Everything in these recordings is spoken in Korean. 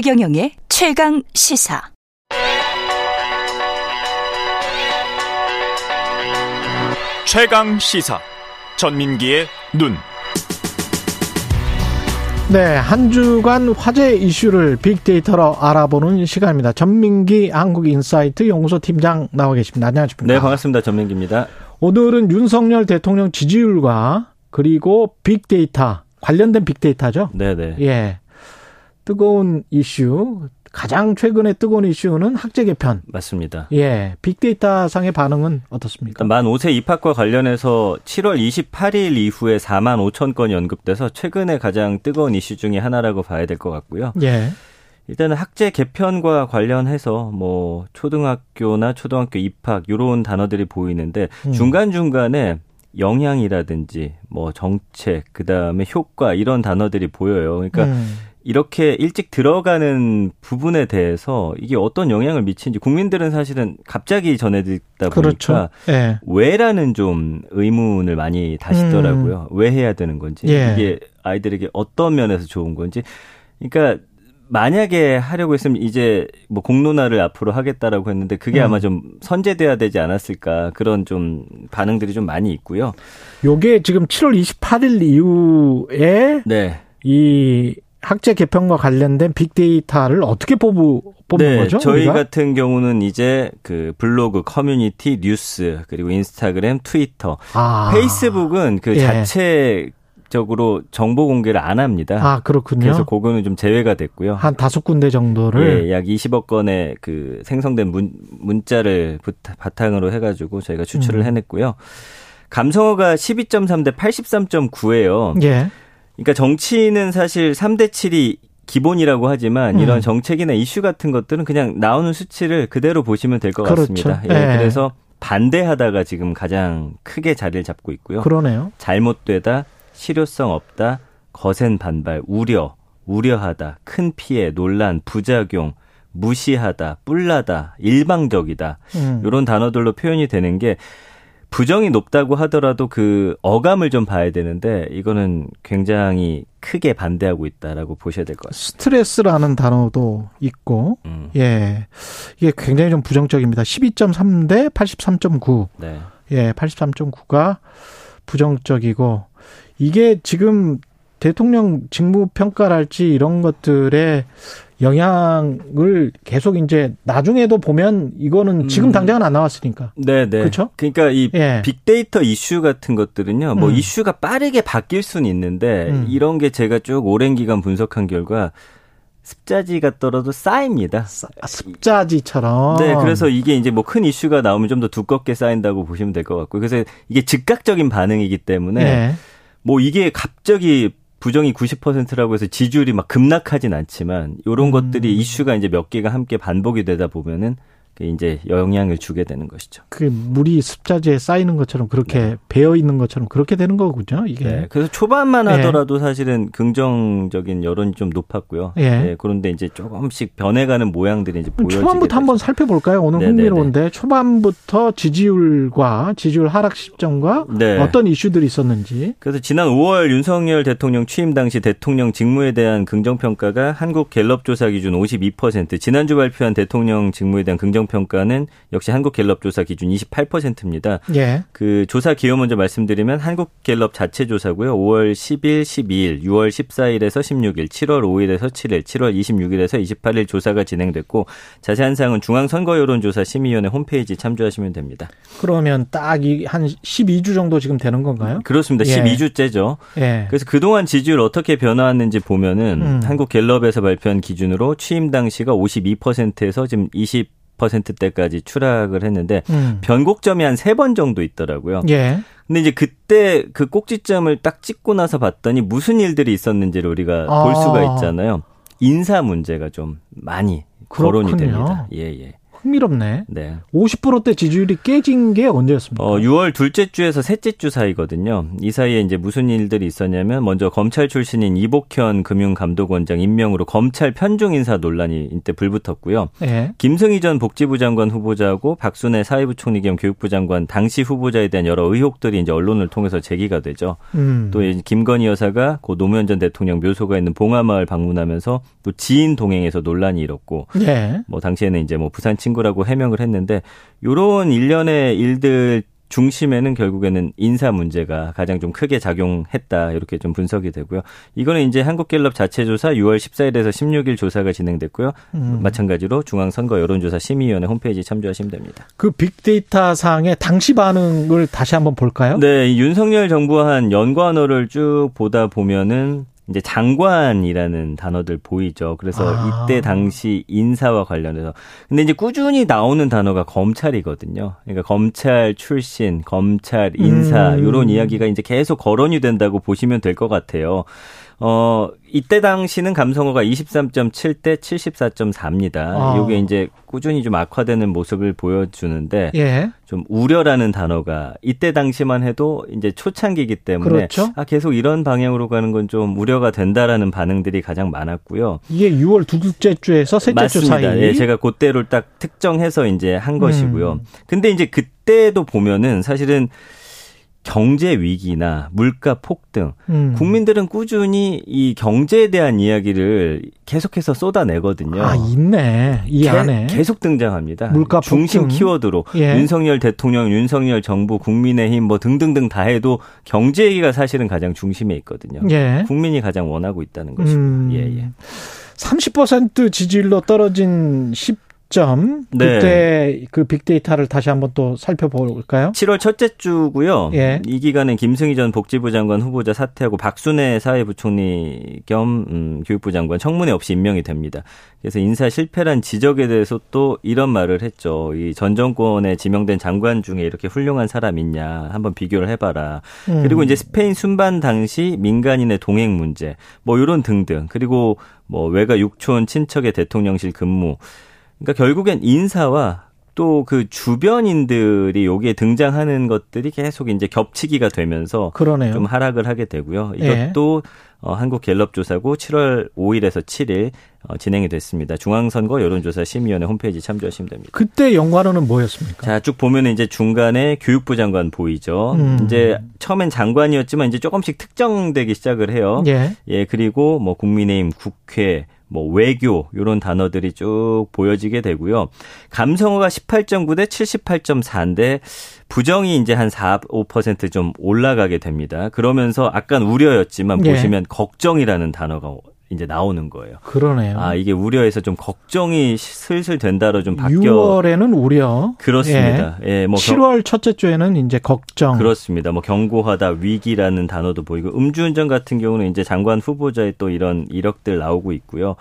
최경영의 최강 시사. 최강 시사. 전민기의 눈. 네, 한 주간 화제 이슈를 빅데이터로 알아보는 시간입니다. 전민기 한국인사이트 연구소 팀장 나와 계십니다. 안녕하십니까? 네, 반갑습니다. 전민기입니다. 오늘은 윤석열 대통령 지지율과 그리고 빅데이터 관련된 빅데이터죠. 네, 네. 예. 뜨거운 이슈 가장 최근에 뜨거운 이슈는 학제 개편. 맞습니다. 예. 빅데이터 상의 반응은 어떻습니까? 만 5세 입학과 관련해서 7월 28일 이후에 4만 5천 건이 언급돼서 최근에 가장 뜨거운 이슈 중에 하나라고 봐야 될 것 같고요. 예. 일단은 학제 개편과 관련해서 뭐 초등학교나 초등학교 입학 이런 단어들이 보이는데 음. 중간중간에 영향이라든지 뭐 정책 그다음에 효과 이런 단어들이 보여요. 그러니까 음. 이렇게 일찍 들어가는 부분에 대해서 이게 어떤 영향을 미치는지 국민들은 사실은 갑자기 전해 듣다 보니까 그렇죠. 예. 왜라는 좀 의문을 많이 다시더라고요. 왜 해야 되는 건지 음. 예. 이게 아이들에게 어떤 면에서 좋은 건지. 그러니까 만약에 하려고 했으면 이제 뭐 공론화를 앞으로 하겠다라고 했는데 그게 음. 아마 좀 선제돼야 되지 않았을까 그런 좀 반응들이 좀 많이 있고요. 요게 지금 7월 28일 이후에 네. 이 학제 개편과 관련된 빅데이터를 어떻게 뽑으, 뽑는 네, 거죠? 저희 우리가? 같은 경우는 이제 그 블로그, 커뮤니티, 뉴스, 그리고 인스타그램, 트위터, 아. 페이스북은 그 예. 자체 적으로 정보 공개를 안 합니다. 아, 그렇군요. 그래서 그거는 좀 제외가 됐고요. 한 다섯 군데 정도를 예, 약 20억 건의 그 생성된 문, 문자를 바탕으로 해가지고 저희가 추출을 음. 해냈고요. 감성어가 12.3 대 83.9예요. 예. 그러니까 정치는 사실 3대 7이 기본이라고 하지만 음. 이런 정책이나 이슈 같은 것들은 그냥 나오는 수치를 그대로 보시면 될것 그렇죠. 같습니다. 예, 예. 그래서 반대하다가 지금 가장 크게 자리를 잡고 있고요. 그러네요. 잘못되다, 실효성 없다, 거센 반발, 우려, 우려하다, 큰 피해, 논란, 부작용, 무시하다, 뿔나다, 일방적이다. 음. 이런 단어들로 표현이 되는 게 부정이 높다고 하더라도 그 어감을 좀 봐야 되는데 이거는 굉장히 크게 반대하고 있다라고 보셔야 될 것 같습니다. 스트레스라는 단어도 있고, 음, 예. 이게 굉장히 좀 부정적입니다. 12.3 대 83.9. 네. 예, 83.9가 부정적이고, 이게 지금 대통령 직무 평가랄지 이런 것들에 영향을 계속 이제 나중에도 보면 이거는 지금 음. 당장은 안 나왔으니까. 네, 네. 그쵸? 그러니까 이 예. 빅데이터 이슈 같은 것들은요. 뭐 음. 이슈가 빠르게 바뀔 수는 있는데 음. 이런 게 제가 쭉 오랜 기간 분석한 결과 습자지가 떨어도 쌓입니다. 아, 습자지처럼. 네, 그래서 이게 이제 뭐 큰 이슈가 나오면 좀 더 두껍게 쌓인다고 보시면 될 것 같고요. 그래서 이게 즉각적인 반응이기 때문에 예. 뭐 이게 갑자기 부정이 90%라고 해서 지지율이 막 급락하진 않지만 이런 음. 것들이 이슈가 이제 몇 개가 함께 반복이 되다 보면은 그 이제 영향을 주게 되는 것이죠. 그 물이 습자지에 쌓이는 것처럼 그렇게 배어 있는 것처럼 그렇게 되는 거군요. 이게. 네. 그래서 초반만 예. 하더라도 사실은 긍정적인 여론이 좀 높았고요. 예. 네, 그런데 이제 조금씩 변해가는 모양들이 이제 그럼 보여지게 초반부터. 한번 살펴볼까요? 오늘 네네네. 흥미로운데 초반부터 지지율과 지지율 하락 시점과 네. 어떤 이슈들이 있었는지. 그래서 지난 5월 윤석열 대통령 취임 당시 대통령 직무에 대한 긍정 평가가 한국 갤럽 조사 기준 52%, 지난주 발표한 대통령 직무에 대한 긍정 평가는 역시 한국 갤럽 조사 기준 28%입니다. 예. 그 조사 기호 먼저 말씀드리면 한국 갤럽 자체 조사고요. 5월 10일, 12일, 6월 14일에서 16일, 7월 5일에서 7일, 7월 26일에서 28일 조사가 진행됐고 자세한 사항은 중앙선거여론조사 심의위원회 홈페이지 참조하시면 됩니다. 그러면 딱이한 12주 정도 지금 되는 건가요? 그렇습니다. 예. 12주째죠. 예. 그래서 그동안 지지율 어떻게 변화했는지 보면은 음. 한국 갤럽에서 발표한 기준으로 취임 당시가 52%에서 지금 20% 대까지 추락을 했는데 음. 변곡점이 한 세 번 정도 있더라고요. 예. 근데 이제 그때 그 꼭지점을 딱 찍고 나서 봤더니 무슨 일들이 있었는지를 우리가 아. 볼 수가 있잖아요. 인사 문제가 좀 많이 거론이 그렇군요. 됩니다. 예, 예. 흥미롭네. 네. 50%대 지지율이 깨진 게 언제였습니까? 어, 6월 둘째 주에서 셋째 주 사이거든요. 이 사이에 이제 무슨 일들이 있었냐면 먼저 검찰 출신인 이복현 금융감독원장 임명으로 검찰 편중 인사 논란이 이때 불붙었고요. 예. 김승희 전 복지부 장관 후보자하고 박순애 사회부 총리 겸 교육부 장관 당시 후보자에 대한 여러 의혹들이 이제 언론을 통해서 제기가 되죠. 음. 또 김건희 여사가 고 노무현 전 대통령 묘소가 있는 봉하마을 방문하면서 또 지인 동행에서 논란이 일었고 예. 뭐 당시에는 이제 뭐 부산 친 구라고 해명을 했는데 요런 일련의 일들 중심에는 결국에는 인사 문제가 가장 좀 크게 작용했다 이렇게 좀 분석이 되고요. 이거는 이제 한국갤럽 자체 조사 6월 14일에서 16일 조사가 진행됐고요. 음. 마찬가지로 중앙선거 여론조사 심의위원회 홈페이지 참조하시면 됩니다. 그 빅데이터 상의 당시 반응을 다시 한번 볼까요? 네, 이 윤석열 정부와 한 연관어를 쭉 보다 보면은 이제 장관이라는 단어들 보이죠. 그래서 아. 이때 당시 인사와 관련해서 근데 이제 꾸준히 나오는 단어가 검찰이거든요. 그러니까 검찰 출신, 검찰 인사 음. 요런 이야기가 이제 계속 거론이 된다고 보시면 될 것 같아요. 어, 이때 당시는 감성어가 23.7대 74.4입니다. 아. 요게 이제 꾸준히 좀 악화되는 모습을 보여주는데 예. 좀 우려라는 단어가 이때 당시만 해도 이제 초창기이기 때문에 그렇죠. 아 계속 이런 방향으로 가는 건 좀 우려가 된다라는 반응들이 가장 많았고요. 이게 6월 둘째 주에서 셋째 주 맞습니다. 사이. 예, 제가 그때를 딱 특정해서 이제 한 것이고요. 음. 근데 이제 그때도 보면은 사실은 경제 위기나 물가 폭등, 음. 국민들은 꾸준히 이 경제에 대한 이야기를 계속해서 쏟아내거든요. 아 있네 이 게- 안에. 계속 등장합니다. 물가 중심 폭등. 키워드로 예. 윤석열 대통령, 윤석열 정부, 국민의힘 뭐 등등등 다 해도 경제 얘기가 사실은 가장 중심에 있거든요. 예. 국민이 가장 원하고 있다는 것이고. 음. 예, 예. 30% 지지율로 떨어진 10 점. 네. 그때 그 빅데이터를 다시 한번 또 살펴볼까요? 7월 첫째 주고요. 예. 이 기간엔 김승희 전 복지부 장관 후보자 사퇴하고 박순애 사회부총리 겸 음, 교육부 장관 청문회 없이 임명이 됩니다. 그래서 인사 실패란 지적에 대해서 또 이런 말을 했죠. 이 전 정권에 지명된 장관 중에 이렇게 훌륭한 사람 있냐 한번 비교를 해봐라. 음. 그리고 이제 스페인 순반 당시 민간인의 동행 문제, 뭐 이런 등등. 그리고 뭐 외가 육촌 친척의 대통령실 근무. 그러니까 결국엔 인사와 또 그 주변인들이 여기에 등장하는 것들이 계속 이제 겹치기가 되면서 그러네요. 좀 하락을 하게 되고요. 예. 이것도 어, 한국 갤럽 조사고 7월 5일에서 7일 어, 진행이 됐습니다. 중앙선거 여론조사 심의위원회 홈페이지 참조하시면 됩니다. 그때 연관어는 뭐였습니까? 자, 쭉 보면 이제 중간에 교육부 장관 보이죠. 음. 이제 처음엔 장관이었지만 이제 조금씩 특정되기 시작을 해요. 예. 예, 그리고 뭐 국민의힘, 국회, 뭐 외교 요런 단어들이 쭉 보여지게 되고요. 감성어가 18.9 대 78.4인데 부정이 이제 한 4, 5%좀 올라가게 됩니다. 그러면서 아까 우려였지만 예. 보시면 걱정이라는 단어가 이제 나오는 거예요. 그러네요. 아, 이게 우려에서 좀 걱정이 슬슬 된다로 좀 바뀌어 6월에는 우려. 그렇습니다. 예, 뭐 경- 7월 첫째 주에는 이제 걱정. 그렇습니다. 뭐 경고하다, 위기라는 단어도 보이고 음주운전 같은 경우는 이제 장관 후보자의 또 이런 이력들 나오고 있고요.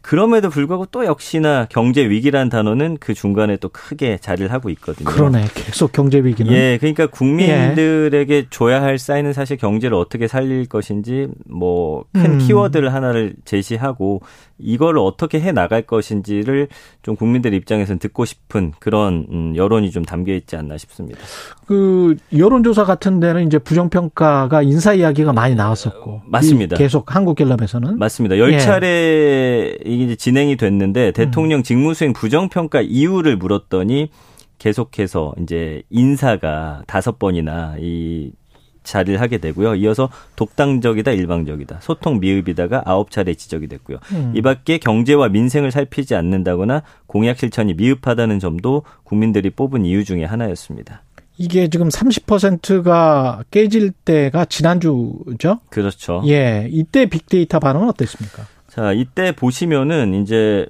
그럼에도 불구하고 또 역시나 경제 위기라는 단어는 그 중간에 또 크게 자리를 하고 있거든요. 그러네. 계속 경제 위기는. 예, 그러니까 국민들에게 줘야 할 사인은 사실 경제를 어떻게 살릴 것인지 뭐큰 음. 키워드를 하나를 제시하고 이걸 어떻게 해 나갈 것인지를 좀 국민들 입장에서는 듣고 싶은 그런 음, 여론이 좀 담겨 있지 않나 싶습니다. 그 여론조사 같은 데는 이제 부정평가가 인사 이야기가 많이 나왔었고. 맞습니다. 이 계속 한국갤럽에서는. 맞습니다. 열 예. 차례 이게 이제 진행이 됐는데 대통령 직무수행 부정평가 이유를 물었더니 계속해서 이제 인사가 다섯 번이나 이 자리를 하게 되고요. 이어서 독단적이다, 일방적이다, 소통 미흡이다가 아홉 차례 지적이 됐고요. 음. 이 밖에 경제와 민생을 살피지 않는다거나 공약 실천이 미흡하다는 점도 국민들이 뽑은 이유 중에 하나였습니다. 이게 지금 30%가 깨질 때가 지난주죠? 그렇죠. 예. 이때 빅데이터 반응은 어땠습니까? 자, 이때 보시면은 이제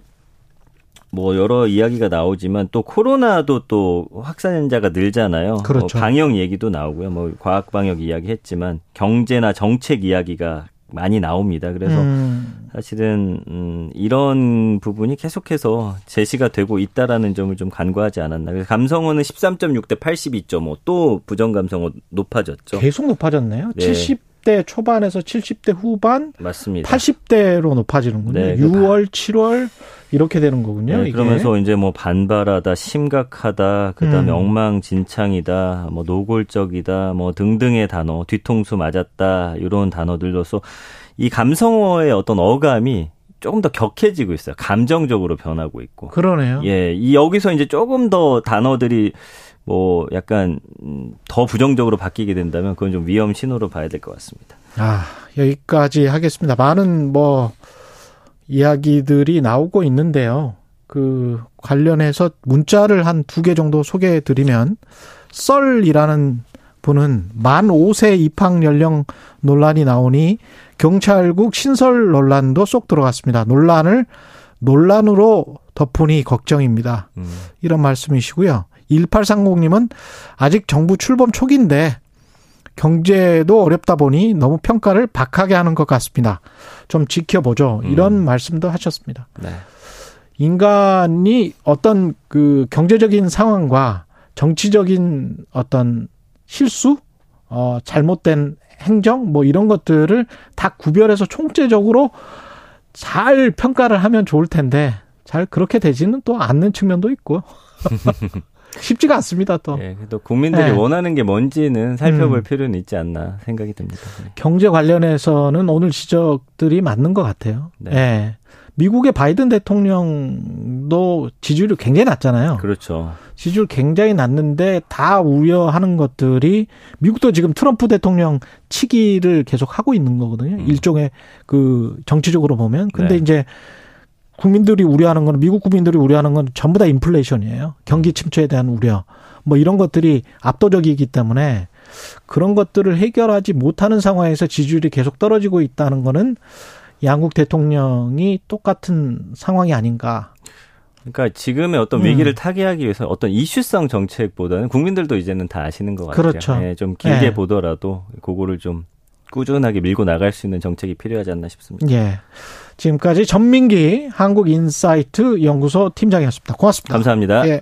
뭐 여러 이야기가 나오지만 또 코로나도 또 확산자가 늘잖아요. 그렇죠. 뭐 방역 얘기도 나오고요. 뭐 과학 방역 이야기 했지만 경제나 정책 이야기가 많이 나옵니다. 그래서 음, 사실은 음 이런 부분이 계속해서 제시가 되고 있다라는 점을 좀 간과하지 않았나. 그래서 감성어는 13.6 대 82.5. 또 부정 감성어 높아졌죠. 계속 높아졌네요. 네. 60대 초반에서 70대 후반, 맞습니다. 80대로 높아지는군요. 네, 6월, 7월 이렇게 되는 거군요. 네. 그러면서 이제 뭐 반발하다, 심각하다, 그다음에 음. 엉망진창이다, 뭐 노골적이다, 뭐 등등의 단어, 뒤통수 맞았다 이런 단어들로서 이 감성어의 어떤 어감이 조금 더 격해지고 있어요. 감정적으로 변하고 있고. 그러네요. 예, 이 여기서 이제 조금 더 단어들이 뭐 약간 음, 더 부정적으로 바뀌게 된다면 그건 좀 위험 신호로 봐야 될 것 같습니다. 아, 여기까지 하겠습니다. 많은 뭐 이야기들이 나오고 있는데요. 그 관련해서 문자를 한 두 개 정도 소개해 드리면 썰이라는 분은 만 5세 입학 연령 논란이 나오니 경찰국 신설 논란도 쏙 들어갔습니다. 논란을 논란으로 덮으니 걱정입니다. 음. 이런 말씀이시고요. 1830님은 아직 정부 출범 초기인데 경제도 어렵다 보니 너무 평가를 박하게 하는 것 같습니다. 좀 지켜보죠. 이런 음. 말씀도 하셨습니다. 네. 인간이 어떤 그 경제적인 상황과 정치적인 어떤 실수, 어, 잘못된 행정, 뭐 이런 것들을 다 구별해서 총체적으로 잘 평가를 하면 좋을 텐데 잘 그렇게 되지는 또 않는 측면도 있고. 쉽지가 않습니다, 또. 예, 그래도 국민들이 네. 원하는 게 뭔지는 살펴볼 음. 필요는 있지 않나 생각이 듭니다. 네. 경제 관련해서는 오늘 지적들이 맞는 것 같아요. 네. 예. 미국의 바이든 대통령도 지지율이 굉장히 낮잖아요. 그렇죠. 지지율 굉장히 낮는데 다 우려하는 것들이 미국도 지금 트럼프 대통령 치기를 계속 하고 있는 거거든요. 음. 일종의 그 정치적으로 보면. 근데 네. 이제 국민들이 우려하는 거는 미국 국민들이 우려하는 건 전부 다 인플레이션이에요. 경기 침체에 대한 우려. 뭐 이런 것들이 압도적이기 때문에 그런 것들을 해결하지 못하는 상황에서 지지율이 계속 떨어지고 있다는 거는 양국 대통령이 똑같은 상황이 아닌가. 그러니까 지금의 어떤 음. 위기를 타개하기 위해서 어떤 이슈성 정책보다는 국민들도 이제는 다 아시는 것 같아요. 그렇죠. 예, 좀 길게 예. 보더라도 그거를 좀 꾸준하게 밀고 나갈 수 있는 정책이 필요하지 않나 싶습니다. 예. 지금까지 전민기 한국인사이트 연구소 팀장이었습니다. 고맙습니다. 감사합니다. 예.